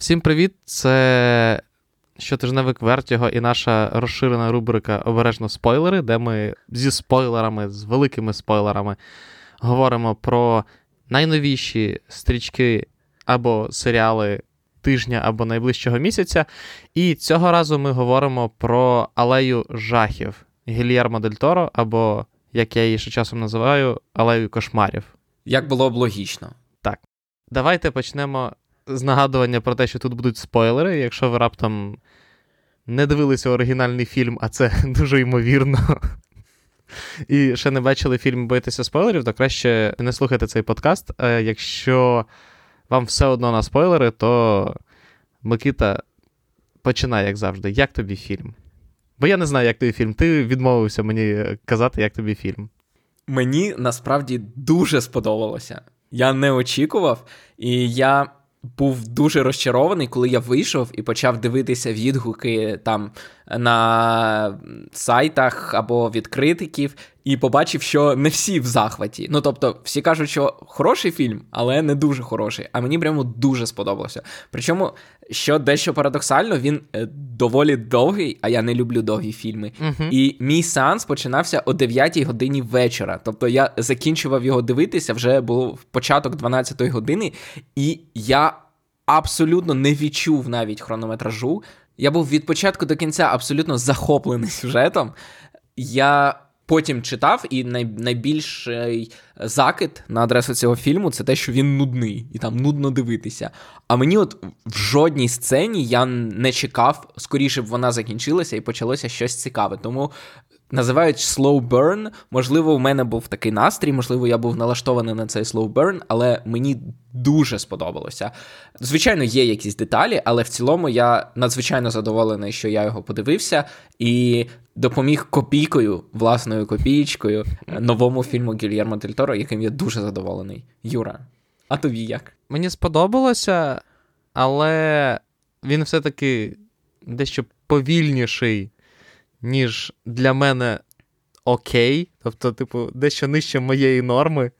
Всім привіт! Це щотижневик Вертіго і наша розширена рубрика Обережно спойлери, де ми зі спойлерами, з великими спойлерами говоримо про найновіші стрічки або серіали тижня або найближчого місяця. І цього разу ми говоримо про алею жахів Гільєрмо Дель Торо, або, як я її ще часом називаю, алею кошмарів. Як було б логічно. Так. Давайте почнемо з нагадування про те, що тут будуть спойлери. Якщо ви раптом не дивилися оригінальний фільм, а це дуже ймовірно. І ще не бачили фільм Боїтеся спойлерів, то краще не слухайте цей подкаст. Якщо вам все одно на спойлери, то Микита починай, як завжди. Як тобі фільм? Бо я не знаю, як тобі фільм. Ти відмовився мені казати, як тобі фільм. Мені насправді дуже сподобалося. Я не очікував, і я був дуже розчарований, коли я вийшов і почав дивитися відгуки там на сайтах або від критиків, і побачив, що не всі в захваті. Ну тобто, всі кажуть, що хороший фільм, але не дуже хороший. А мені прямо дуже сподобалося. Причому, що дещо парадоксально, він е, доволі довгий, а я не люблю довгі фільми. Uh-huh. І мій сеанс починався о 9 годині вечора. Тобто я закінчував його дивитися, вже був початок 12 години, і я абсолютно не відчув навіть хронометражу. Я був від початку до кінця абсолютно захоплений сюжетом. Я потім читав, і най, найбільший закид на адресу цього фільму це те, що він нудний, і там нудно дивитися. А мені, от в жодній сцені я не чекав, скоріше б вона закінчилася і почалося щось цікаве. Тому називають slow burn. Можливо, у мене був такий настрій, можливо, я був налаштований на цей slow burn, але мені дуже сподобалося. Звичайно, є якісь деталі, але в цілому я надзвичайно задоволений, що я його подивився, і допоміг копійкою, власною копієчкою, новому фільму Гільєрмо Дель Торо, яким я дуже задоволений. Юра, а тобі як? Мені сподобалося, але він все-таки дещо повільніший ніж для мене окей. Тобто, типу, дещо нижче моєї норми.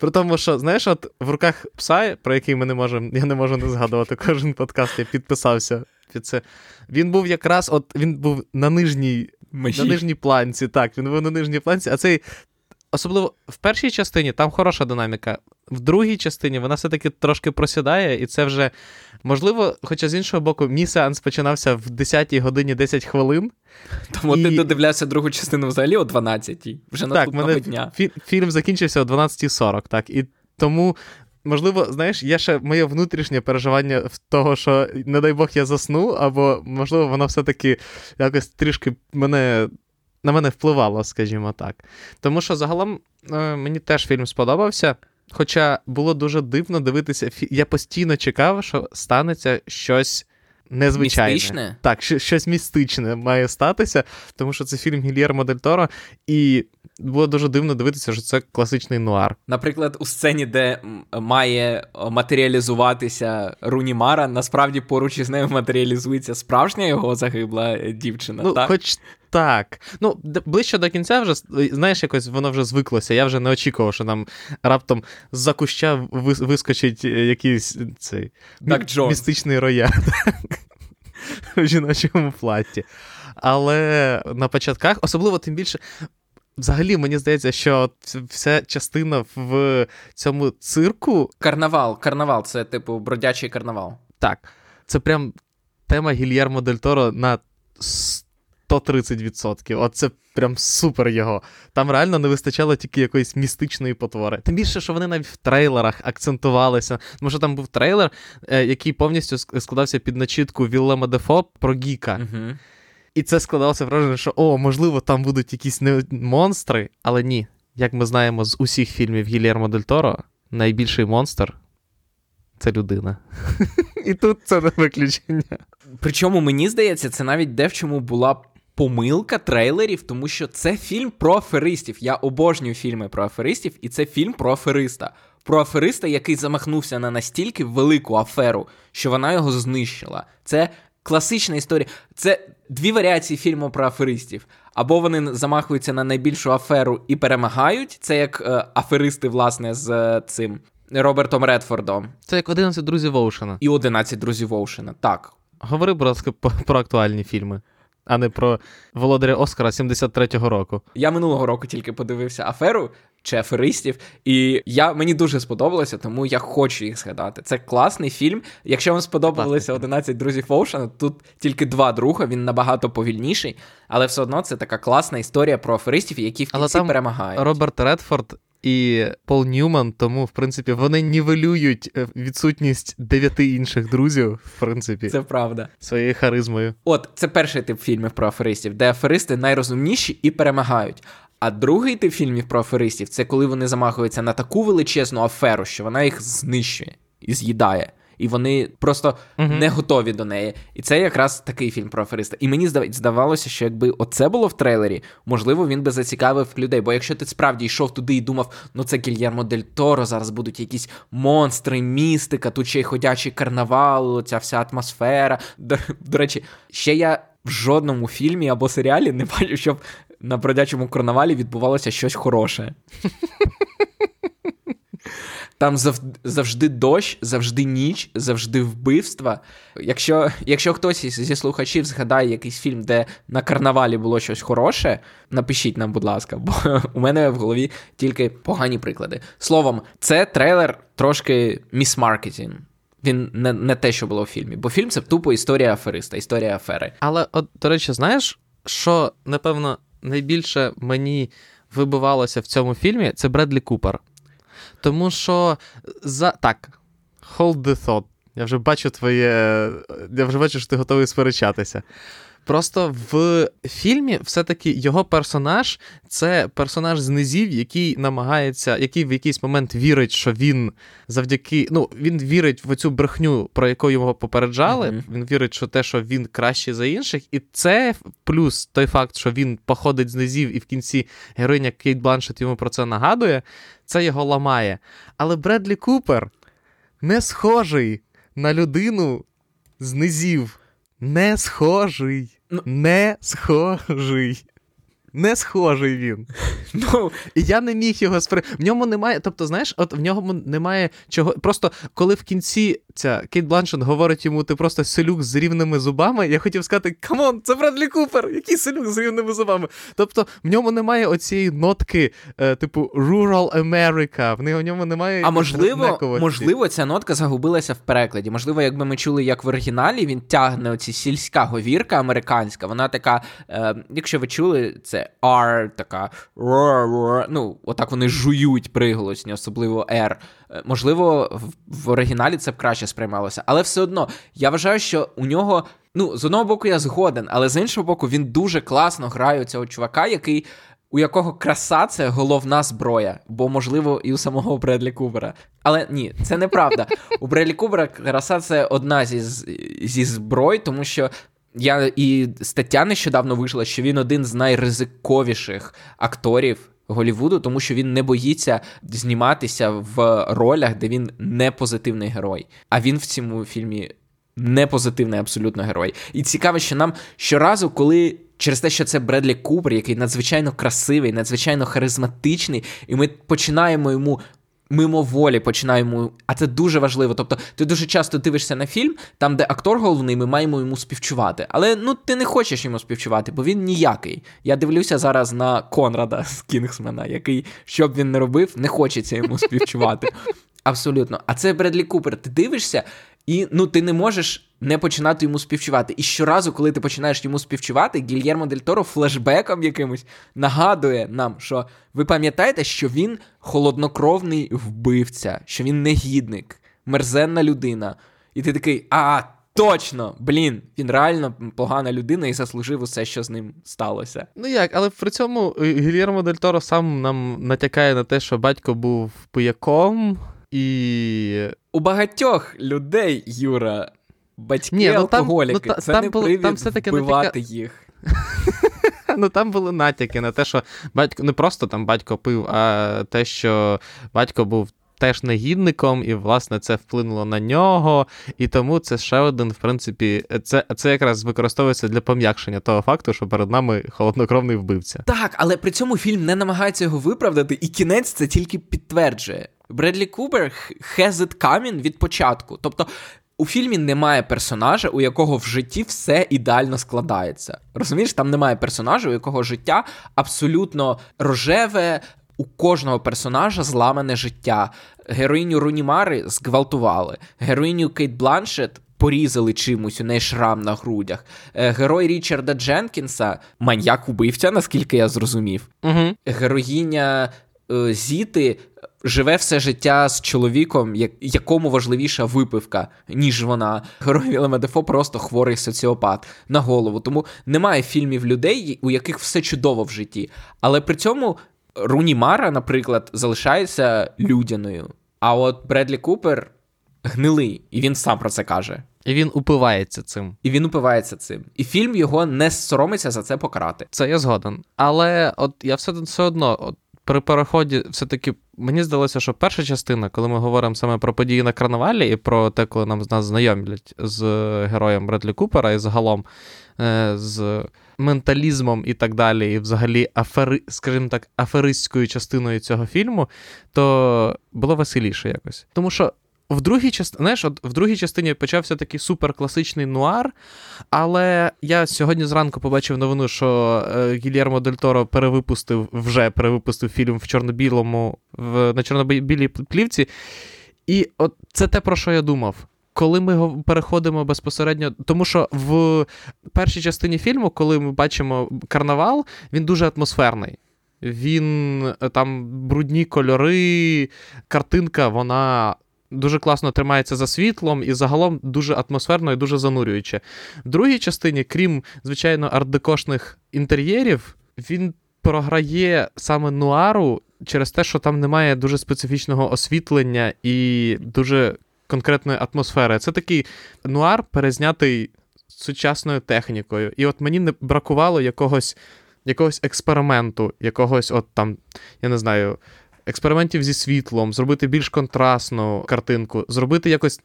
При тому, що, знаєш, от в руках пса, про який ми не можемо, я не можу не згадувати кожен подкаст, я підписався під це. Він був якраз, от він був на нижній на нижній планці. Так, він був на нижній планці, а цей. Особливо в першій частині там хороша динаміка. В другій частині вона все-таки трошки просідає, і це вже можливо, хоча з іншого боку, мій сеанс починався в 10 годині 10 хвилин. Тому і... ти додивлявся другу частину взагалі о 12-й, вже наступного так, мене дня. Фі- фільм закінчився о 12.40, так. І тому, можливо, знаєш, є ще моє внутрішнє переживання в того, що, не дай Бог, я засну, або, можливо, воно все-таки якось трішки мене. На мене впливало, скажімо так. Тому що загалом е, мені теж фільм сподобався. Хоча було дуже дивно дивитися, я постійно чекав, що станеться щось незвичайне. Містичне? Так, щось містичне має статися, тому що це фільм Гільєрмо Дель Торо, і було дуже дивно дивитися, що це класичний нуар. Наприклад, у сцені, де має матеріалізуватися Руні Мара, насправді поруч із нею матеріалізується справжня його загибла дівчина. Ну, так? хоч так. Ну, ближче до кінця вже, знаєш, якось воно вже звиклося. Я вже не очікував, що нам раптом з-за куща вискочить якийсь цей мі- містичний рояль в жіночому платі. Але на початках, особливо тим більше. Взагалі, мені здається, що вся частина в цьому цирку. Карнавал, карнавал, це, типу, бродячий карнавал. Так. Це прям тема Гільєрмо Дель Торо на 130%. От це прям супер його. Там реально не вистачало тільки якоїсь містичної потвори. Тим більше, що вони навіть в трейлерах акцентувалися. Тому що там був трейлер, е, який повністю складався під начітку Віллема Дефо про Гіка. Угу. І це складалося враження, що о, можливо, там будуть якісь не монстри, але ні. Як ми знаємо з усіх фільмів Гільєрмо Дель Торо, найбільший монстр це людина. І тут це не виключення. Причому мені здається, це навіть де в чому була помилка трейлерів, тому що це фільм про аферистів. Я обожнюю фільми про аферистів, і це фільм про афериста. Про афериста, який замахнувся на настільки велику аферу, що вона його знищила. Це класична історія. Це дві варіації фільму про аферистів. Або вони замахуються на найбільшу аферу і перемагають. Це як е, аферисти, власне, з е, цим Робертом Редфордом. Це як 11 друзів Оушена. І 11 друзів Оушена. Так. Говори, будь ласка, про актуальні фільми, а не про володаря Оскара 73-го року. Я минулого року тільки подивився аферу чи аферистів, і я мені дуже сподобалося, тому я хочу їх згадати. Це класний фільм. Якщо вам сподобалося 11 друзів Оушена, тут тільки два друга, він набагато повільніший, але все одно це така класна історія про аферистів, які в кінці перемагають. Роберт Редфорд і Пол Ньюман, тому, в принципі, вони нівелюють е, відсутність дев'яти інших друзів, в принципі, це правда. своєю харизмою. От це перший тип фільмів про аферистів, де аферисти найрозумніші і перемагають. А другий тип фільмів про аферистів це коли вони замахуються на таку величезну аферу, що вона їх знищує і з'їдає. І вони просто uh-huh. не готові до неї. І це якраз такий фільм про афериста. І мені здавалося, що якби оце було в трейлері, можливо, він би зацікавив людей. Бо якщо ти справді йшов туди і думав, ну це Гільєрмо Дель Торо, зараз будуть якісь монстри, містика, тут ще й ходячий карнавал, ця вся атмосфера. До, до речі, ще я в жодному фільмі або серіалі не бачу, щоб на бродячому карнавалі відбувалося щось хороше. Там завжди дощ, завжди ніч, завжди вбивства. Якщо якщо хтось зі слухачів згадає якийсь фільм, де на карнавалі було щось хороше, напишіть нам, будь ласка, бо у мене в голові тільки погані приклади. Словом, це трейлер трошки міс-маркетінг. Він не не те, що було в фільмі, бо фільм це тупо історія афериста, історія афери. Але, от, до речі, знаєш, що напевно найбільше мені вибивалося в цьому фільмі, це Бредлі Купер. Тому що за так, hold the thought. Я вже бачу твоє. Я вже бачу, що ти готовий сперечатися. Просто в фільмі все-таки його персонаж це персонаж з низів, який намагається, який в якийсь момент вірить, що він завдяки. Ну, він вірить в цю брехню, про яку його попереджали. Mm-hmm. Він вірить, що те, що він кращий за інших, і це плюс той факт, що він походить з низів, і в кінці героїня Кейт Бланшет йому про це нагадує, це його ламає. Але Бредлі Купер не схожий на людину з низів. Не схожий. Ну... Не схожий. Не схожий він. Ну, І я не міг його спри. В ньому немає. Тобто, знаєш, от в ньому немає чого. Просто коли в кінці ця Кейт Бланшет говорить йому, ти просто селюк з рівними зубами, я хотів сказати: come on, це Бредлі Купер, який селюк з рівними зубами. Тобто в ньому немає оцієї нотки, е, типу Rural America, в ньому немає. А можливо, можливо, ця нотка загубилася в перекладі. Можливо, якби ми чули, як в оригіналі він тягне оці сільська говірка американська. Вона така, е, якщо ви чули, це. R, така ну, отак вони жують приголосні, особливо R. Е, можливо, в, оригіналі це б краще сприймалося, але все одно я вважаю, що у нього. Ну, з одного боку, я згоден, але з іншого боку, він дуже класно грає цього чувака, який. У якого краса це головна зброя, бо, можливо, і у самого Бредлі Кубера. Але ні, це неправда. У Бредлі Кубера краса це одна зі зі зброй, тому що я і стаття нещодавно вийшла, що він один з найризиковіших акторів Голівуду, тому що він не боїться зніматися в ролях, де він не позитивний герой. А він в цьому фільмі не позитивний абсолютно герой. І цікаво, що нам щоразу, коли. Через те, що це Бредлі Купер, який надзвичайно красивий, надзвичайно харизматичний, і ми починаємо йому мимоволі починаємо. А це дуже важливо. Тобто, ти дуже часто дивишся на фільм, там, де актор головний, ми маємо йому співчувати. Але ну ти не хочеш йому співчувати, бо він ніякий. Я дивлюся зараз на Конрада з Кінгсмена, який, що б він не робив, не хочеться йому співчувати. Абсолютно. А це Бредлі Купер. Ти дивишся, і ну ти не можеш не починати йому співчувати. І щоразу, коли ти починаєш йому співчувати, Гільєрмо Дель Торо флешбеком якимось нагадує нам, що ви пам'ятаєте, що він холоднокровний вбивця, що він негідник, мерзенна людина. І ти такий, а, точно, блін, він реально погана людина і заслужив усе, що з ним сталося. Ну як, але при цьому е, Гільєрмо Дель Торо сам нам натякає на те, що батько був пияком. І у багатьох людей, Юра, батьки Ні, ну, алкоголіки. Там, ну, це там не було, там все-таки вбивати натяка... їх. Ну там були натяки на те, що батько не просто там батько пив, а те, що батько був теж негідником, і, власне, це вплинуло на нього. І тому це ще один, в принципі, це це якраз використовується для пом'якшення того факту, що перед нами холоднокровний вбивця. Так, але при цьому фільм не намагається його виправдати, і кінець це тільки підтверджує. Бредлі Кубер has it coming від початку. Тобто. У фільмі немає персонажа, у якого в житті все ідеально складається. Розумієш, там немає персонажа, у якого життя абсолютно рожеве, у кожного персонажа зламане життя. Героїню Рунімари зґвалтували, героїню Кейт Бланшет порізали чимось, у неї шрам на грудях. Е, герой Річарда Дженкінса, маньяк убивця, наскільки я зрозумів. Угу. Героїня е, Зіти живе все життя з чоловіком, якому важливіша випивка, ніж вона. Герой Вілема Дефо просто хворий соціопат на голову. Тому немає фільмів людей, у яких все чудово в житті. Але при цьому Руні Мара, наприклад, залишається людяною. А от Бредлі Купер гнилий, і він сам про це каже. І він упивається цим. І він упивається цим. І фільм його не соромиться за це покарати. Це я згоден. Але от я все все одно, от при переході, все-таки мені здалося, що перша частина, коли ми говоримо саме про події на карнавалі і про те, коли нам нас знайомлять з героєм Бредлі Купера і загалом е, з менталізмом і так далі, і взагалі афери, скажімо так, аферистською частиною цього фільму, то було веселіше якось. Тому що в другій частині, знаєш, от в другій частині почався такий суперкласичний нуар, але я сьогодні зранку побачив новину, що е, Гільєрмо Дель Торо перевипустив, вже перевипустив фільм в чорно-білому, в, на чорно-білій плівці. І от це те, про що я думав. Коли ми переходимо безпосередньо, тому що в першій частині фільму, коли ми бачимо карнавал, він дуже атмосферний. Він е, там брудні кольори, картинка, вона дуже класно тримається за світлом і загалом дуже атмосферно і дуже занурююче. В другій частині, крім, звичайно, ардекошних інтер'єрів, він програє саме нуару через те, що там немає дуже специфічного освітлення і дуже конкретної атмосфери. Це такий нуар, перезнятий сучасною технікою. І от мені не бракувало якогось якогось експерименту, якогось, от там, я не знаю, експериментів зі світлом, зробити більш контрастну картинку, зробити якось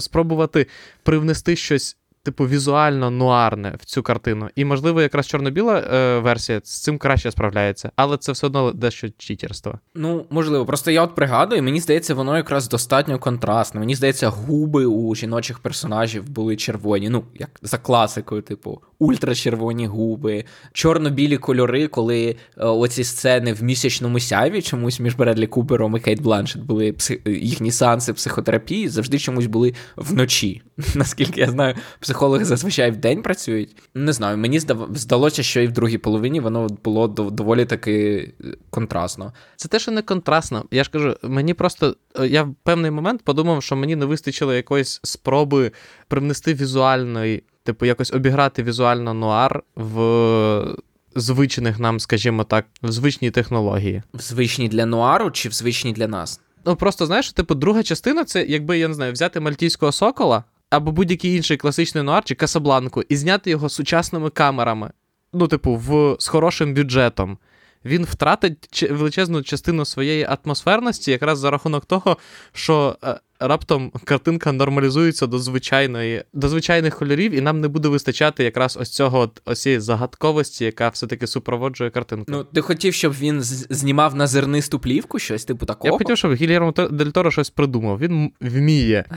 спробувати привнести щось типу, візуально нуарне в цю картину. І, можливо, якраз чорно-біла е, версія з цим краще справляється, але це все одно дещо читерство. Ну, можливо, просто я от пригадую, мені здається, воно якраз достатньо контрастне. Мені здається, губи у жіночих персонажів були червоні. Ну, як за класикою, типу, ультрачервоні губи, чорно-білі кольори, коли е, оці сцени в місячному сяйві чомусь між Бредлі Купером і Кейт Бланшет були псих... їхні сеанси психотерапії завжди чомусь були вночі. Наскільки я знаю, психологи зазвичай в день працюють. Не знаю, мені здалося, що і в другій половині воно було доволі таки е, контрастно. Це те, що не контрастно. Я ж кажу, мені просто е, я в певний момент подумав, що мені не вистачило якоїсь спроби привнести візуальної, типу, якось обіграти візуально нуар в. Звичних нам, скажімо так, в звичній технології. В звичній для нуару чи в звичній для нас? Ну просто знаєш, типу, друга частина це, якби я не знаю, взяти мальтійського сокола, або будь-який інший класичний нуар чи Касабланку і зняти його сучасними камерами, ну, типу, в, з хорошим бюджетом. Він втратить величезну частину своєї атмосферності, якраз за рахунок того, що е, раптом картинка нормалізується до звичайної, до звичайних кольорів, і нам не буде вистачати якраз ось цього ось цієї загадковості, яка все-таки супроводжує картинку. Ну, ти хотів, щоб він знімав на зернисту плівку, щось типу такого? Я хотів, щоб Гільєрмо Дель Торо щось придумав. Він вміє.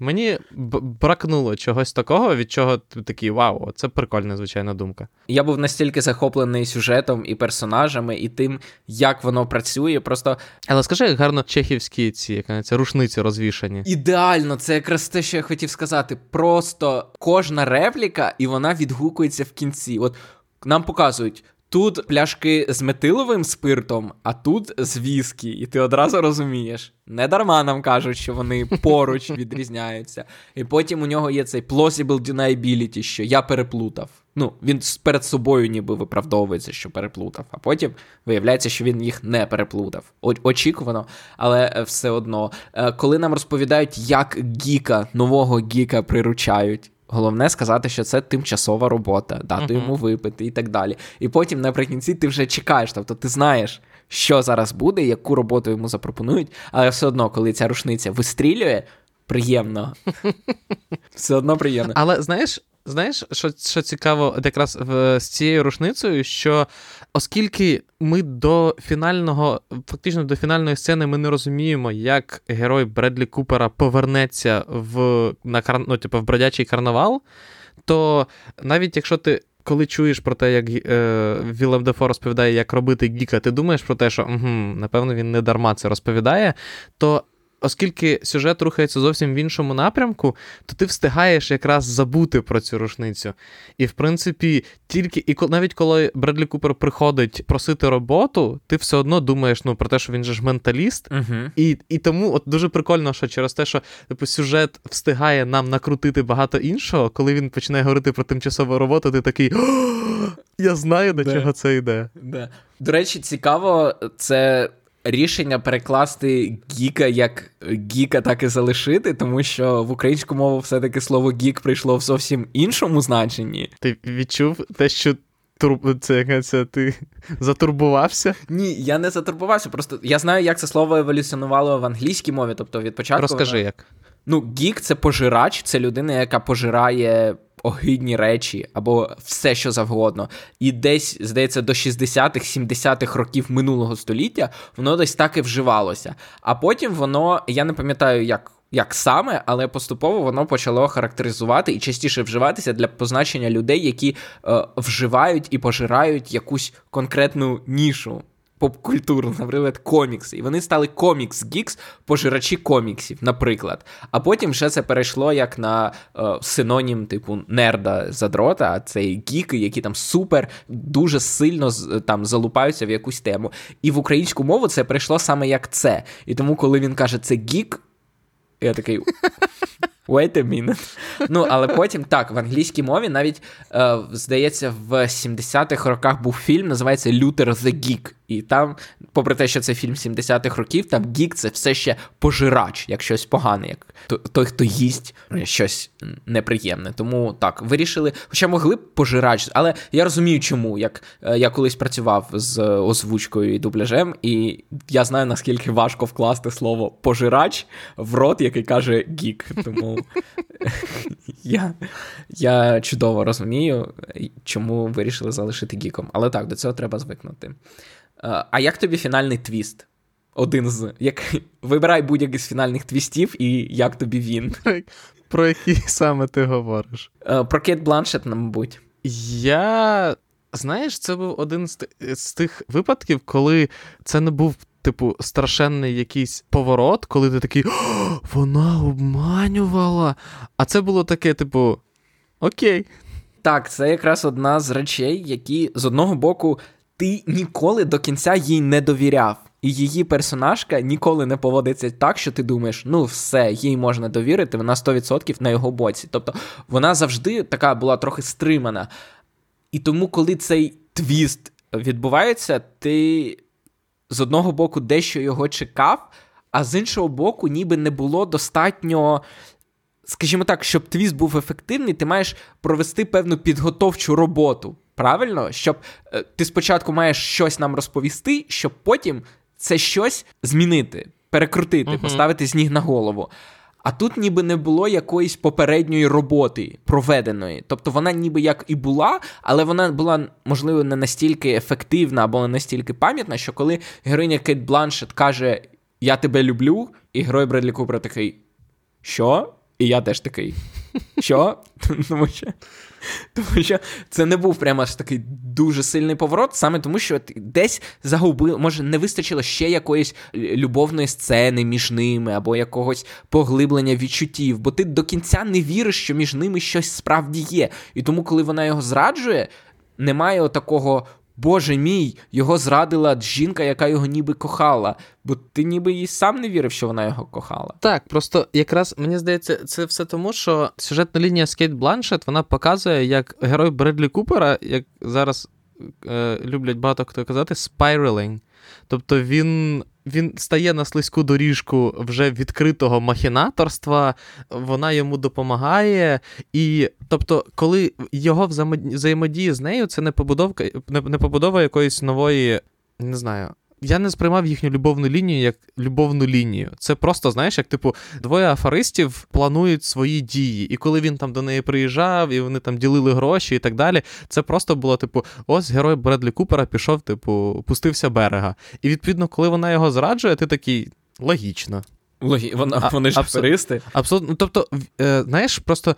Мені бракнуло чогось такого, від чого ти такий вау, це прикольна, звичайна думка. Я був настільки захоплений сюжетом і персонажами, і тим, як воно працює. Просто. Але скажи, як гарно чехівські ці як це, рушниці розвішані. Ідеально, це якраз те, що я хотів сказати. Просто кожна репліка, і вона відгукується в кінці. От нам показують. Тут пляшки з метиловим спиртом, а тут з віскі. І ти одразу розумієш. Не дарма нам кажуть, що вони поруч відрізняються. І потім у нього є цей plausible deniability, що я переплутав. Ну, він перед собою ніби виправдовується, що переплутав, а потім виявляється, що він їх не переплутав. Очікувано, але е, все одно. Е, коли нам розповідають, як гіка, нового гіка приручають. Головне сказати, що це тимчасова робота, дати uh-huh. йому випити і так далі. І потім наприкінці ти вже чекаєш, тобто ти знаєш, що зараз буде, яку роботу йому запропонують, але все одно, коли ця рушниця вистрілює, приємно. Все одно приємно. Але знаєш, знаєш, що що цікаво, якраз в, з цією рушницею, що оскільки ми до фінального, фактично до фінальної сцени, ми не розуміємо, як герой Бредлі Купера повернеться в на ну, типу, в бродячий карнавал, то навіть якщо ти. Коли чуєш про те, як е, Вілем Дефо розповідає, як робити Гіка, ти думаєш про те, що угу, напевно він не дарма це розповідає, то оскільки сюжет рухається зовсім в іншому напрямку, то ти встигаєш якраз забути про цю рушницю. І в принципі, тільки і навіть коли Бредлі Купер приходить просити роботу, ти все одно думаєш ну, про те, що він же ж менталіст. uh І і тому от дуже прикольно, що через те, що типу, сюжет встигає нам накрутити багато іншого, коли він починає говорити про тимчасову роботу, ти такий. Я знаю, до чого це йде. До речі, цікаво, це рішення перекласти гіка як гіка, так і залишити, тому що в українську мову все-таки слово гік прийшло в зовсім іншому значенні. Ти відчув те, що тур... це, це ти затурбувався? Ні, я не затурбувався. Просто я знаю, як це слово еволюціонувало в англійській мові. Тобто від початку. Розкажи як. Ну, гік це пожирач, це людина, яка пожирає огидні речі або все, що завгодно. І десь, здається, до 60-х, 70-х років минулого століття воно десь так і вживалося. А потім воно, я не пам'ятаю, як. Як саме, але поступово воно почало характеризувати і частіше вживатися для позначення людей, які е, вживають і пожирають якусь конкретну нішу поп-культуру, наприклад, комікси. І вони стали комікс-гікс, пожирачі коміксів, наприклад. А потім вже це перейшло як на е, синонім, типу, нерда задрота, а це гіки, які там супер дуже сильно там залупаються в якусь тему. І в українську мову це прийшло саме як це. І тому, коли він каже, це гік, я такий. Wait a minute. Ну, але потім так, в англійській мові навіть, е, здається, в 70-х роках був фільм, називається Luther the Geek. І там, попри те, що це фільм 70-х років, там гік це все ще пожирач, як щось погане, як той, хто їсть щось неприємне. Тому так, вирішили, хоча могли б пожирач, але я розумію, чому. Як е, я колись працював з озвучкою і дубляжем, і я знаю, наскільки важко вкласти слово пожирач в рот, який каже гік. Тому я я чудово розумію, чому вирішили залишити гіком. Але так, до цього треба звикнути. Е, а як тобі фінальний твіст? Один з. Як... Вибирай будь-який з фінальних твістів, і як тобі він. Про який саме ти говориш? Е, про Кейт Бланшет, мабуть. Я. Знаєш, це був один з, з тих випадків, коли це не був. Типу, страшенний якийсь поворот, коли ти такий вона обманювала. А це було таке, типу, окей. Так, це якраз одна з речей, які з одного боку ти ніколи до кінця їй не довіряв. І її персонажка ніколи не поводиться так, що ти думаєш, ну все, їй можна довірити, вона 100% на його боці. Тобто вона завжди така була трохи стримана. І тому, коли цей твіст відбувається, ти з одного боку дещо його чекав, а з іншого боку, ніби не було достатньо. Скажімо так, щоб твіст був ефективний, ти маєш провести певну підготовчу роботу. Правильно, щоб е, ти спочатку маєш щось нам розповісти, щоб потім це щось змінити, перекрутити, uh-huh. поставити з ніг на голову. А тут ніби не було якоїсь попередньої роботи проведеної. Тобто вона ніби як і була, але вона була, можливо, не настільки ефективна або не настільки пам'ятна, що коли героїня Кейт Бланшет каже Я тебе люблю, і герой Бредлі Купера такий. Що? І я теж такий. Що? Тому що тому що це не був прямо аж такий дуже сильний поворот, саме тому, що десь загубили, може, не вистачило ще якоїсь любовної сцени між ними, або якогось поглиблення відчуттів, бо ти до кінця не віриш, що між ними щось справді є. І тому, коли вона його зраджує, немає такого Боже мій, його зрадила жінка, яка його ніби кохала, бо ти ніби їй сам не вірив, що вона його кохала. Так, просто якраз мені здається, це все тому, що сюжетна лінія з Кейт Бланшет вона показує, як герой Бредлі Купера, як зараз е, люблять багато хто казати, spiraling. Тобто він він стає на слизьку доріжку вже відкритого махінаторства, вона йому допомагає. І тобто, коли його взаємодії з нею, це не побудовка, не побудова якоїсь нової, не знаю. Я не сприймав їхню любовну лінію як любовну лінію. Це просто, знаєш, як типу, двоє афористів планують свої дії. І коли він там до неї приїжджав, і вони там ділили гроші і так далі, це просто було, типу, ось герой Бредлі Купера пішов, типу, пустився берега. І відповідно, коли вона його зраджує, ти такий логічно. Логі... Вона, а, Вони ж абсол... аферисти. Абсолютно. Ну, тобто, е, знаєш, просто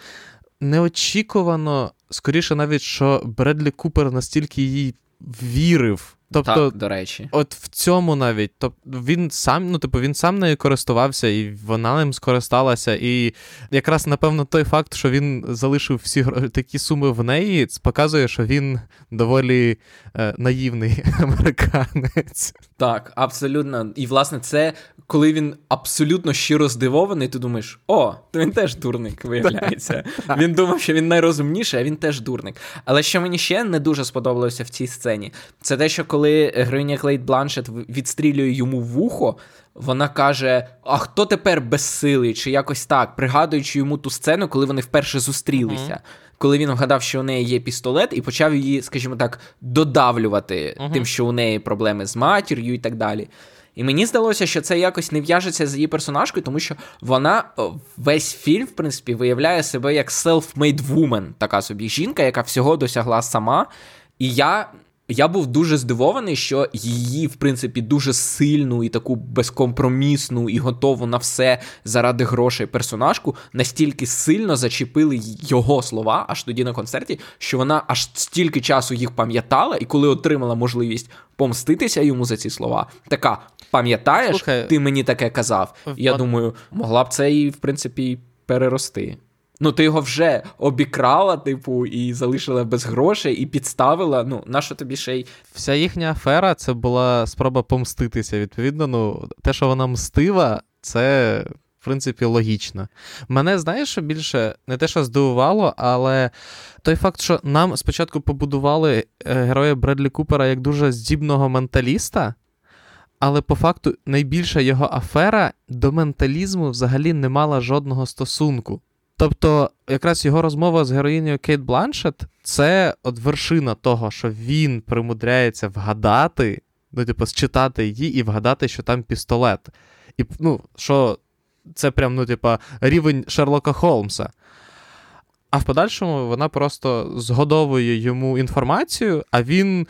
неочікувано, скоріше, навіть, що Бредлі Купер настільки їй вірив. Тобто, так, до речі, от в цьому навіть тобто він сам, ну типу, він сам нею користувався, і вона ним скористалася. І якраз напевно той факт, що він залишив всі такі суми в неї, показує, що він доволі е, наївний американець. Так, абсолютно. І власне, це коли він абсолютно щиро здивований, ти думаєш, о, то він теж дурник, виявляється. Він думав, що він найрозумніший, а він теж дурник. Але що мені ще не дуже сподобалося в цій сцені, це те, що коли героїня Кейт Бланшет відстрілює йому вухо, вона каже: А хто тепер безсилий? Чи якось так, пригадуючи йому ту сцену, коли вони вперше зустрілися. Mm-hmm. Коли він вгадав, що у неї є пістолет, і почав її, скажімо так, додавлювати uh-huh. тим, що у неї проблеми з матір'ю і так далі. І мені здалося, що це якось не в'яжеться з її персонажкою, тому що вона весь фільм, в принципі, виявляє себе як self-made woman, така собі жінка, яка всього досягла сама. І я я був дуже здивований, що її, в принципі, дуже сильну і таку безкомпромісну і готову на все заради грошей персонажку настільки сильно зачепили його слова аж тоді на концерті, що вона аж стільки часу їх пам'ятала, і коли отримала можливість помститися йому за ці слова, така пам'ятаєш, Слухай, ти мені таке казав. Я думаю, могла б це і в принципі перерости. Ну, ти його вже обікрала, типу, і залишила без грошей, і підставила. Ну, на що тобі ще й. Вся їхня афера це була спроба помститися. Відповідно, ну, те, що вона мстива, це. В принципі, логічно. Мене, знаєш, що більше не те, що здивувало, але той факт, що нам спочатку побудували е, героя Бредлі Купера як дуже здібного менталіста, але по факту найбільша його афера до менталізму взагалі не мала жодного стосунку. Тобто, якраз його розмова з героїнею Кейт Бланшет це от вершина того, що він примудряється вгадати, ну, типу, считати її і вгадати, що там пістолет. І ну, що це прям, ну, типу, рівень Шерлока Холмса. А в подальшому вона просто згодовує йому інформацію, а він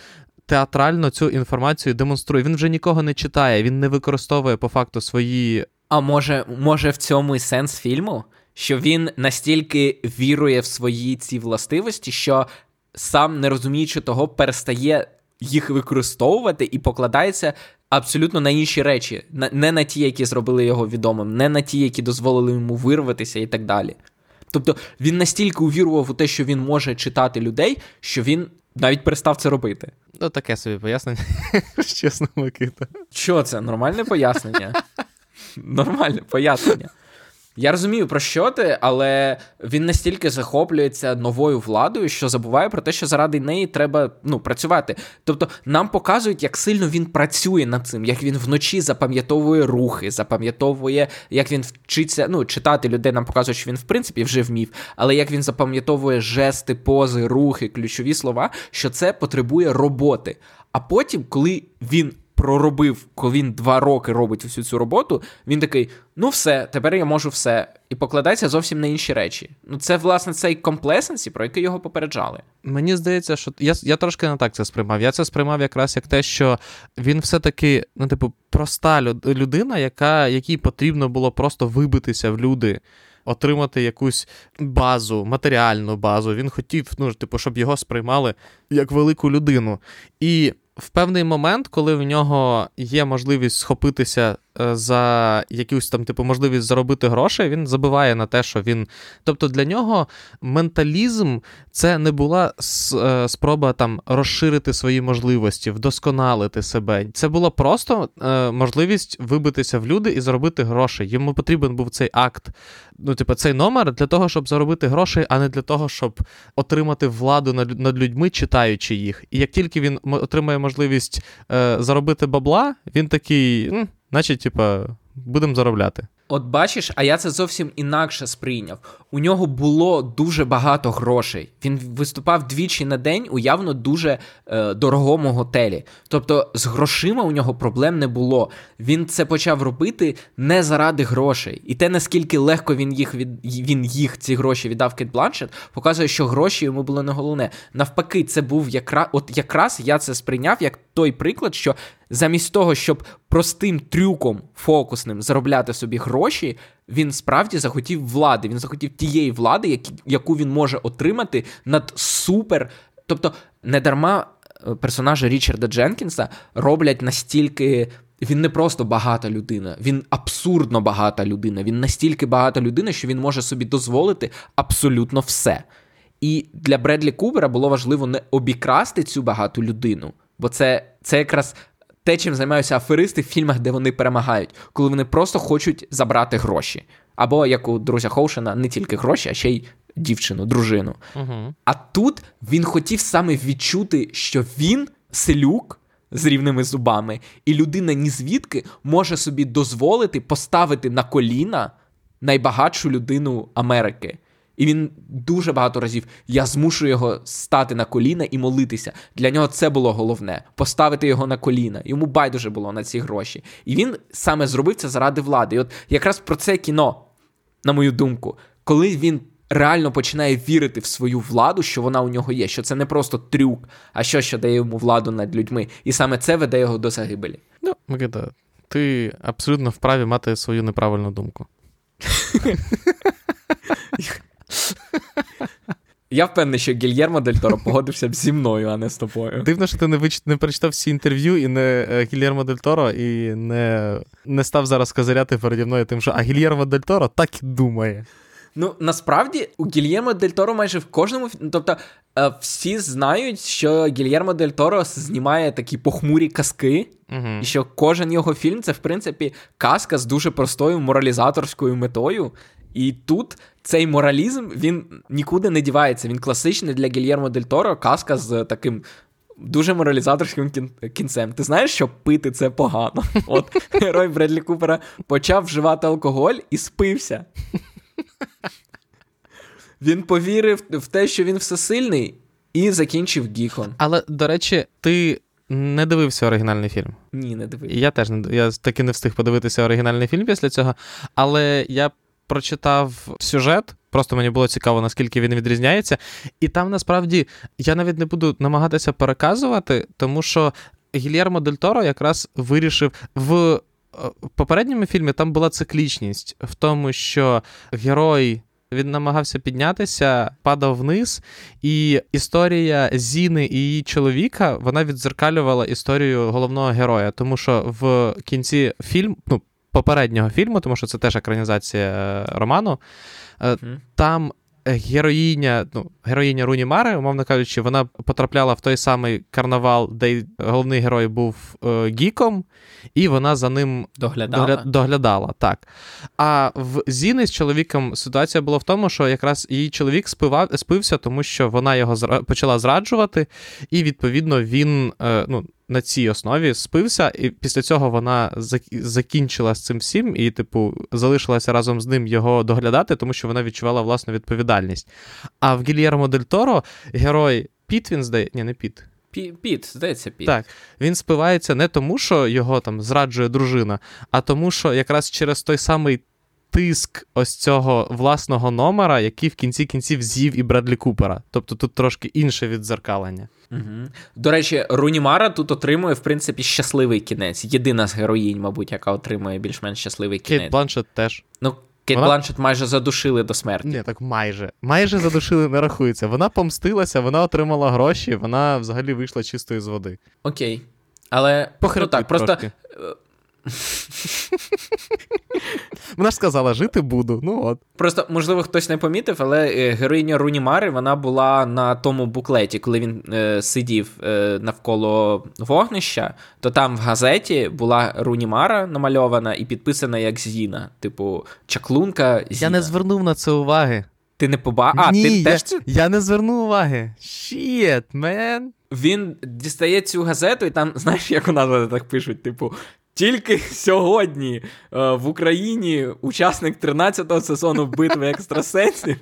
театрально цю інформацію демонструє. Він вже нікого не читає, він не використовує по факту свої. А може, може в цьому і сенс фільму? Що він настільки вірує в свої ці властивості, що сам, не розуміючи того, перестає їх використовувати і покладається абсолютно на інші речі, не на ті, які зробили його відомим, не на ті, які дозволили йому вирватися і так далі. Тобто він настільки увірував у те, що він може читати людей, що він навіть перестав це робити. Ну, таке собі пояснення, чесно, Микита. Що це? Нормальне пояснення? Нормальне пояснення. Я розумію, про що ти, але він настільки захоплюється новою владою, що забуває про те, що заради неї треба ну, працювати. Тобто нам показують, як сильно він працює над цим, як він вночі запам'ятовує рухи, запам'ятовує, як він вчиться ну, читати людей. Нам показують, що він в принципі вже вмів, але як він запам'ятовує жести, пози, рухи, ключові слова, що це потребує роботи. А потім, коли він проробив, коли він два роки робить всю цю роботу, він такий: ну все, тепер я можу все. І покладається зовсім на інші речі. Ну, це, власне, цей комплесенсі, про який його попереджали. Мені здається, що я я трошки не так це сприймав. Я це сприймав якраз як те, що він все-таки, ну, типу, проста людина, яка, якій потрібно було просто вибитися в люди. Отримати якусь базу, матеріальну базу. Він хотів, ну, типу, щоб його сприймали як велику людину. І в певний момент, коли в нього є можливість схопитися за якусь там типу можливість заробити гроші, він забиває на те, що він. Тобто для нього менталізм це не була е, спроба там розширити свої можливості, вдосконалити себе. Це було просто е, можливість вибитися в люди і заробити гроші. Йому потрібен був цей акт, ну, типу, цей номер для того, щоб заробити гроші, а не для того, щоб отримати владу над людьми, читаючи їх. І як тільки він отримає можливість заробити бабла, він такий значить, типа, будемо заробляти. От бачиш, а я це зовсім інакше сприйняв. У нього було дуже багато грошей. Він виступав двічі на день у явно дуже е, дорогому готелі. Тобто з грошима у нього проблем не було. Він це почав робити не заради грошей. І те, наскільки легко він їх від він їх ці гроші віддав Кейт Бланшет, показує, що гроші йому було не головне. Навпаки, це був якраз от якраз я це сприйняв як той приклад, що замість того, щоб простим трюком фокусним заробляти собі гроші, він справді захотів влади. Він захотів тієї влади, яку він може отримати над супер. Тобто, не дарма е, персонажі Річарда Дженкінса роблять настільки. Він не просто багата людина, він абсурдно багата людина. Він настільки багата людина, що він може собі дозволити абсолютно все. І для Бредлі Кубера було важливо не обікрасти цю багату людину, бо це це якраз те, чим займаються аферисти в фільмах, де вони перемагають, коли вони просто хочуть забрати гроші. Або як у друзя Хоушена, не тільки гроші, а ще й дівчину, дружину. Угу. А тут він хотів саме відчути, що він селюк. З рівними зубами, і людина ні звідки може собі дозволити поставити на коліна найбагатшу людину Америки. І він дуже багато разів я змушую його стати на коліна і молитися. Для нього це було головне поставити його на коліна. Йому байдуже було на ці гроші. І він саме зробив це заради влади. І от якраз про це кіно, на мою думку, коли він. Реально починає вірити в свою владу, що вона у нього є, що це не просто трюк, а що що дає йому владу над людьми. І саме це веде його до загибелі. Ну, Микита, ти абсолютно вправі мати свою неправильну думку. Я впевнений, що Гільєрмо Дель Торо погодився б зі мною, а не з тобою. Дивно, що ти не вич... не прочитав всі інтерв'ю і не е, Гільєрмо Дель Торо, і не не став зараз козиряти переді мною тим, що а Гільєрмо Дель Торо так і думає. Ну, насправді, у Гільєрмо Дель Торо майже в кожному тобто е, всі знають, що Гільєрмо Дель Торо знімає такі похмурі казки, угу. і що кожен його фільм це, в принципі, казка з дуже простою моралізаторською метою. І тут цей моралізм він нікуди не дівається. Він класичний для Гільєрмо Дель Торо, казка з таким. Дуже моралізаторським кінцем. Ти знаєш, що пити це погано. От герой Бредлі Купера почав вживати алкоголь і спився. Він повірив в те, що він всесильний, і закінчив гікон. Але, до речі, ти не дивився оригінальний фільм? Ні, не дивився. Я теж не я таки не встиг подивитися оригінальний фільм після цього. Але я прочитав сюжет, просто мені було цікаво, наскільки він відрізняється. І там насправді я навіть не буду намагатися переказувати, тому що Гільєрмо Дель Торо якраз вирішив в. Е, попередньому фільмі там була циклічність в тому, що герой він намагався піднятися, падав вниз, і історія Зіни і її чоловіка вона відзеркалювала історію головного героя, тому що в кінці фільм, ну попереднього фільму, тому що це теж екранізація е, роману. Mm-hmm. Там героїня, ну, героїня Руні Мари, умовно кажучи, вона потрапляла в той самий карнавал, де головний герой був е, гіком, і вона за ним доглядала. Догля... доглядала. так. А в Зіни з чоловіком ситуація була в тому, що якраз її чоловік спивав, спився, тому що вона його зра... почала зраджувати, і відповідно він е, ну, на цій основі спився, і після цього вона закінчила з цим всім і, типу, залишилася разом з ним його доглядати, тому що вона відчувала власну відповідальність. А в Гільєрмо Дель Торо герой Піт, він здає. Ні, не Піт. Піт, здається, Піт. Так, він спивається не тому, що його там зраджує дружина, а тому, що якраз через той самий тиск ось цього власного номера, який в кінці кінців з'їв і Бредлі Купера. Тобто тут трошки інше віддзеркалення. Угу. До речі, Рунімара тут отримує, в принципі, щасливий кінець. Єдина з героїнь, мабуть, яка отримує більш-менш щасливий кінець. Кейт Бланшет теж. Ну, Кейт Вона... Бланшет майже задушили до смерті. Ні, так майже. Майже задушили, не рахується. Вона помстилася, вона отримала гроші, вона взагалі вийшла чистою з води. Окей. Але ну, так, просто трошки. Вона ж сказала, жити буду. Ну от. Просто, можливо, хтось не помітив, але е, героїня Руні Мари вона була на тому буклеті, коли він е, сидів е, навколо вогнища, то там в газеті була Руні Мара намальована і підписана як Зіна. Типу, чаклунка. Зіна. Я не звернув на це уваги. Ти не поба... А, Ні, ти я, теж Я не звернув уваги. Shit, man. Він дістає цю газету, і там, знаєш, як у нас так пишуть, типу, Тільки сьогодні е, в Україні учасник 13-го сезону битви екстрасенсів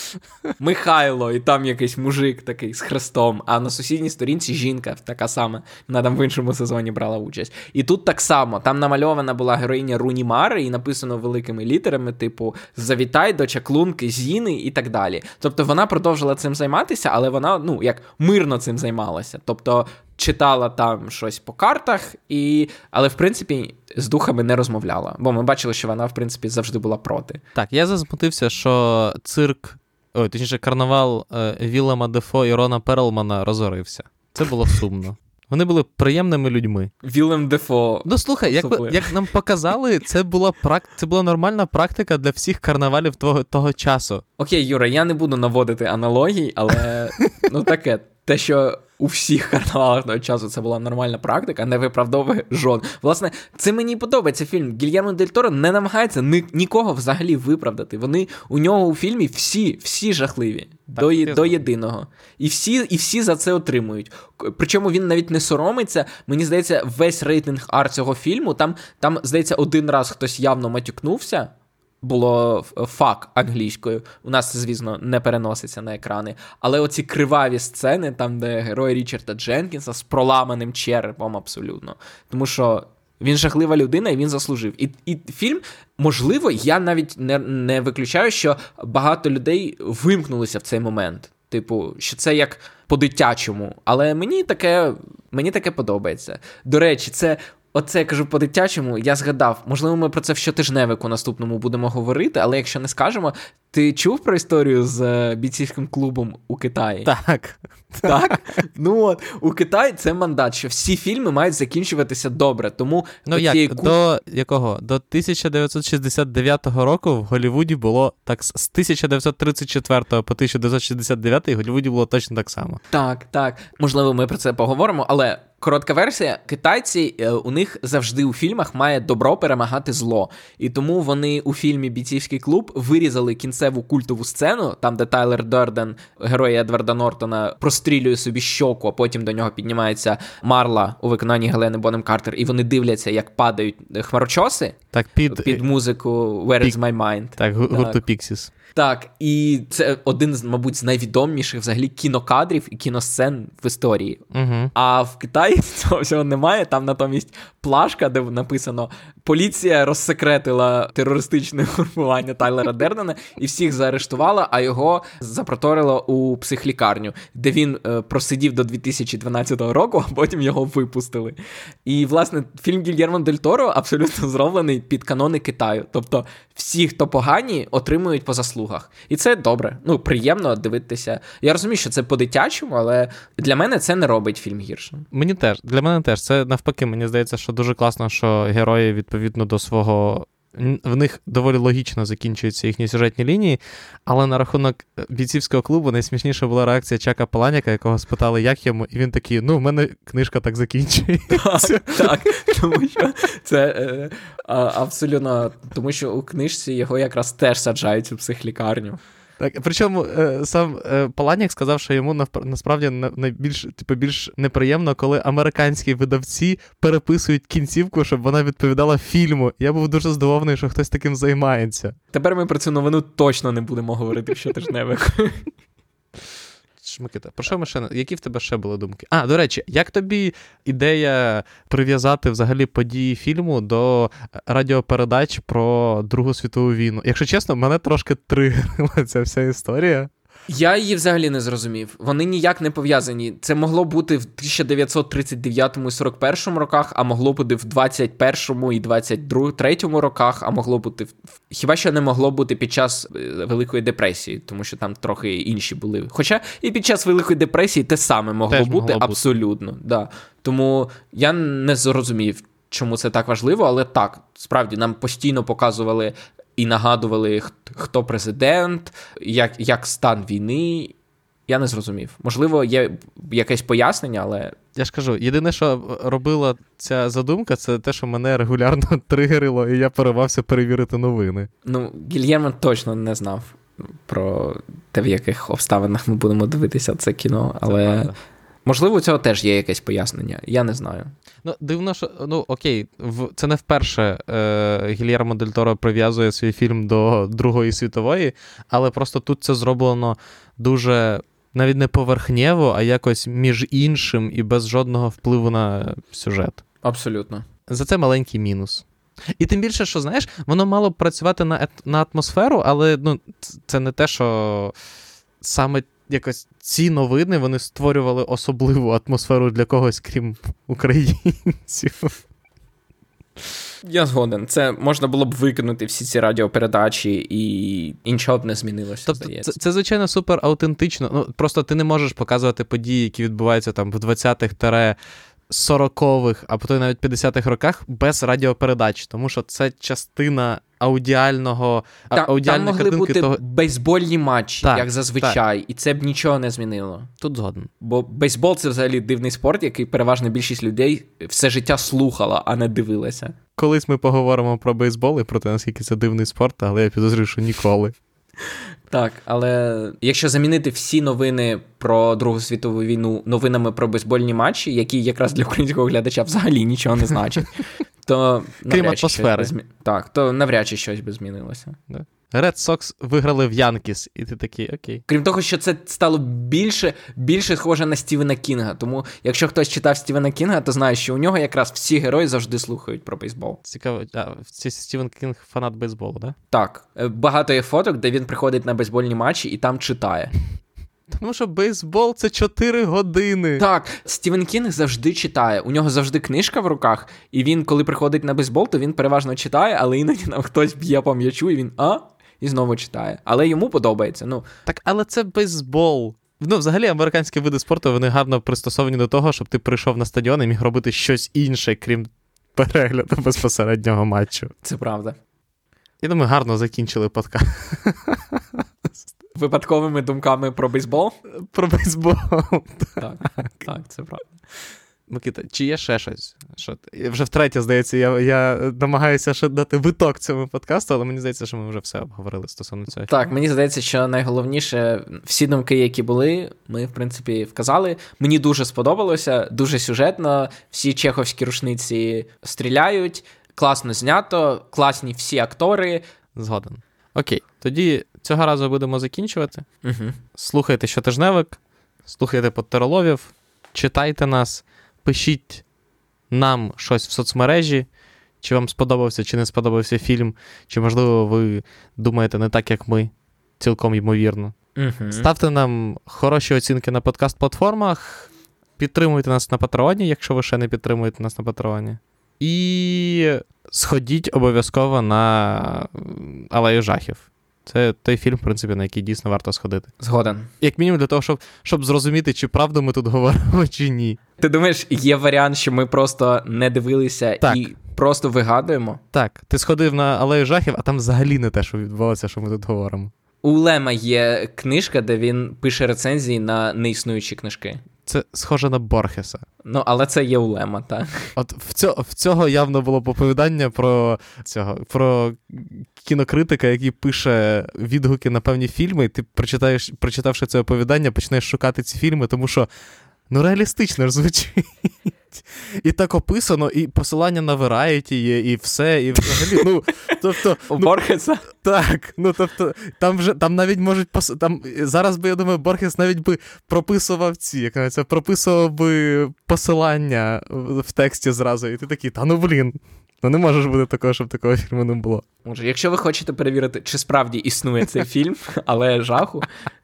Михайло, і там якийсь мужик такий з хрестом, а на сусідній сторінці жінка така сама. Вона там в іншому сезоні брала участь. І тут так само там намальована була героїня Руні Мари, і написано великими літерами, типу Завітай до чаклунки Зіни і так далі. Тобто вона продовжила цим займатися, але вона ну як мирно цим займалася. Тобто. Читала там щось по картах, і... але в принципі з духами не розмовляла. Бо ми бачили, що вона, в принципі, завжди була проти. Так, я засмутився, що цирк ой, точніше, карнавал е, Вілема Дефо і Рона Перлмана розорився. Це було сумно. Вони були приємними людьми. Вілем Дефо. Ну слухай, як як нам показали, це була прак... це була нормальна практика для всіх карнавалів того того часу. Окей, Юра, я не буду наводити аналогій, але ну таке, те, що у всіх карнавалах того часу це була нормальна практика, не виправдовує жон. Власне, це мені подобається фільм. Гільєрмо Дель Торо не намагається ні, нікого взагалі виправдати. Вони у нього у фільмі всі всі жахливі так, до до єдиного. І всі і всі за це отримують. Причому він навіть не соромиться. Мені здається, весь рейтинг ар цього фільму там, там здається, один раз хтось явно матюкнувся було фак англійською. У нас, звісно, не переноситься на екрани. Але оці криваві сцени, там, де герой Річарда Дженкінса з проламаним черепом, абсолютно. Тому що він жахлива людина і він заслужив. І і фільм, можливо, я навіть не, не виключаю, що багато людей вимкнулися в цей момент. Типу, що це як по-дитячому. Але мені таке мені таке подобається. До речі, це Оце я кажу по-дитячому, я згадав, можливо, ми про це в щотижневику наступному будемо говорити, але якщо не скажемо, ти чув про історію з е, бійцівським клубом у Китаї? Так. Так? Ну от у Китаї це мандат, що всі фільми мають закінчуватися добре. Тому ну як, куб... до якого? До 1969 року в Голлівуді було так з 1934 по 1969 в Голлівуді було точно так само. Так, так. Можливо, ми про це поговоримо, але Коротка версія: китайці е, у них завжди у фільмах має добро перемагати зло. І тому вони у фільмі Бійцівський клуб вирізали кінцеву культову сцену, там де Тайлер Дерден, герой Едварда Нортона, прострілює собі щоку, а потім до нього піднімається Марла у виконанні Гелени Бонем Картер, і вони дивляться, як падають хмарочоси так, під під музику Where Пік... is my mind. Так, гурту Pixies. Так, і це один з, мабуть, з найвідоміших взагалі кінокадрів і кіносцен в історії. Угу. А в Китаї цього всього немає. Там натомість плашка, де написано: Поліція розсекретила терористичне формування Тайлера Дердена і всіх заарештувала, а його запроторила у психлікарню, де він е, просидів до 2012 року, а потім його випустили. І, власне, фільм Гільєрмо Дель Торо абсолютно зроблений під канони Китаю. Тобто, всі, хто погані, отримують по заслугах. І це добре. Ну, приємно дивитися. Я розумію, що це по-дитячому, але для мене це не робить фільм гіршим. Мені теж, для мене теж. Це навпаки, мені здається, що дуже класно, що герої відповідно до свого. В них доволі логічно закінчуються їхні сюжетні лінії, але на рахунок бійцівського клубу найсмішніша була реакція Чака Паланяка, якого спитали, як йому, і він такий: ну, в мене книжка так закінчується. Так, так, тому що це е, абсолютно тому, що у книжці його якраз теж саджають у психлікарню. Так, Причому е, сам е, Паланік сказав, що йому насправді найбільш типу, більш неприємно, коли американські видавці переписують кінцівку, щоб вона відповідала фільму. Я був дуже здивований, що хтось таким займається. Тепер ми про цю новину точно не будемо говорити Микита, про що ми ще які в тебе ще були думки? А, до речі, як тобі ідея прив'язати взагалі події фільму до радіопередач про Другу світову війну? Якщо чесно, мене трошки тригерила ця вся історія. Я її взагалі не зрозумів. Вони ніяк не пов'язані. Це могло бути в 1939 і 41 роках, а могло бути в 21 і 22 третьому роках, а могло бути в хіба що не могло бути під час е, Великої депресії, тому що там трохи інші були. Хоча і під час Великої депресії те саме могло Теж бути могло абсолютно. Бути. Да. Тому я не зрозумів. Чому це так важливо, але так, справді нам постійно показували і нагадували, хто президент, як як стан війни. Я не зрозумів. Можливо, є якесь пояснення, але. Я ж кажу, єдине, що робила ця задумка, це те, що мене регулярно тригерило, і я поривався перевірити новини. Ну, Гільєрман точно не знав про те, в яких обставинах ми будемо дивитися це кіно, але. Це Можливо, у цього теж є якесь пояснення, я не знаю. Ну, дивно, що ну окей, в це не вперше е, Гільєрмо Дель Торо прив'язує свій фільм до Другої світової, але просто тут це зроблено дуже навіть не поверхнєво, а якось між іншим і без жодного впливу на сюжет. Абсолютно. За це маленький мінус. І тим більше, що знаєш, воно мало б працювати на на атмосферу, але ну, це не те, що саме якось ці новини вони створювали особливу атмосферу для когось, крім українців. Я згоден. Це можна було б викинути всі ці радіопередачі, і нічого б не змінилося. Тобто, здається. це, це, звичайно, супер аутентично. Ну, просто ти не можеш показувати події, які відбуваються там в 20-х 40-х, а потім навіть 50-х роках без радіопередач, тому що це частина аудіального Та, там аудіальної могли картинки бути того. бейсбольні матчі, Так, як зазвичай, і це б нічого не змінило. Тут згоден. Бо бейсбол це взагалі дивний спорт, який переважна більшість людей все життя слухала, а не дивилася. Колись ми поговоримо про бейсбол і про те, наскільки це дивний спорт, але я підозрюю, що ніколи. Так, але якщо замінити всі новини про Другу світову війну новинами про бейсбольні матчі, які якраз для українського глядача взагалі нічого не значать, то навряд чи щось атмосфери. би Так, то навряд чи щось би змінилося. Red Sox виграли в Янкіс, і ти такий, окей. Крім того, що це стало більше, більше схоже на Стівена Кінга. Тому, якщо хтось читав Стівена Кінга, то знає, що у нього якраз всі герої завжди слухають про бейсбол. Цікаво, а це Стівен Кінг фанат бейсболу, да? Так, е, багато є фоток, де він приходить на бейсбольні матчі і там читає. Тому що бейсбол це 4 години. Так, Стівен Кінг завжди читає. У нього завжди книжка в руках, і він, коли приходить на бейсбол, то він переважно читає, але іноді нам хтось б'є по м'ячу, і він а? І знову читає. Але йому подобається. Ну, Так, але це бейсбол. Ну, взагалі, американські види спорту вони гарно пристосовані до того, щоб ти прийшов на стадіон і міг робити щось інше, крім перегляду безпосереднього матчу. це правда. Я думаю, гарно закінчили подкаст Випадковими думками про бейсбол? про бейсбол. Так, так, це правда. Микита, чи є ще щось? Що Вже втретє, здається, я, я намагаюся ще дати виток цьому подкасту, але мені здається, що ми вже все обговорили стосовно цього. Так, мені здається, що найголовніше, всі думки, які були, ми, в принципі, вказали. Мені дуже сподобалося, дуже сюжетно. Всі чеховські рушниці стріляють, класно знято, класні всі актори. Згоден. Окей, тоді цього разу будемо закінчувати. Угу. Слухайте щотижневик, слухайте подтероловів, читайте нас, пишіть нам щось в соцмережі, чи вам сподобався, чи не сподобався фільм, чи, можливо, ви думаєте не так, як ми, цілком ймовірно. Угу. Ставте нам хороші оцінки на подкаст-платформах, підтримуйте нас на Патреоні, якщо ви ще не підтримуєте нас на Патреоні. І сходіть обов'язково на Алею жахів. Це той фільм, в принципі, на який дійсно варто сходити. Згоден. Як мінімум для того, щоб, щоб зрозуміти, чи правду ми тут говоримо, чи ні. Ти думаєш, є варіант, що ми просто не дивилися Так. і просто вигадуємо? Так, ти сходив на алею жахів, а там взагалі не те, що відбувалося, що ми тут говоримо. У Лема є книжка, де він пише рецензії на неіснуючі книжки. Це схоже на Борхеса. Ну, але це є улема, так. От в, цього, в цього явно було поповідання про цього, про кінокритика, який пише відгуки на певні фільми, і ти прочитаєш, прочитавши це оповідання, почнеш шукати ці фільми, тому що ну реалістично ж звучить. І так описано, і посилання на Variety є, і все, і взагалі, ну, тобто, У ну, Борхеса. так, ну тобто, там вже там навіть можуть пос... там зараз би я думаю, Борхес навіть би прописував ці, як називається, прописував би посилання в в тексті зразу, і ти такий, та ну блін. Ну не можеш бути такого, щоб такого фільму не було. Може, якщо ви хочете перевірити, чи справді існує цей фільм, але жаху,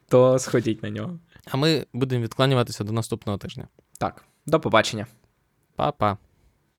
то сходіть на нього. А ми будемо відкланюватися до наступного тижня. Так, до побачення. Па-па.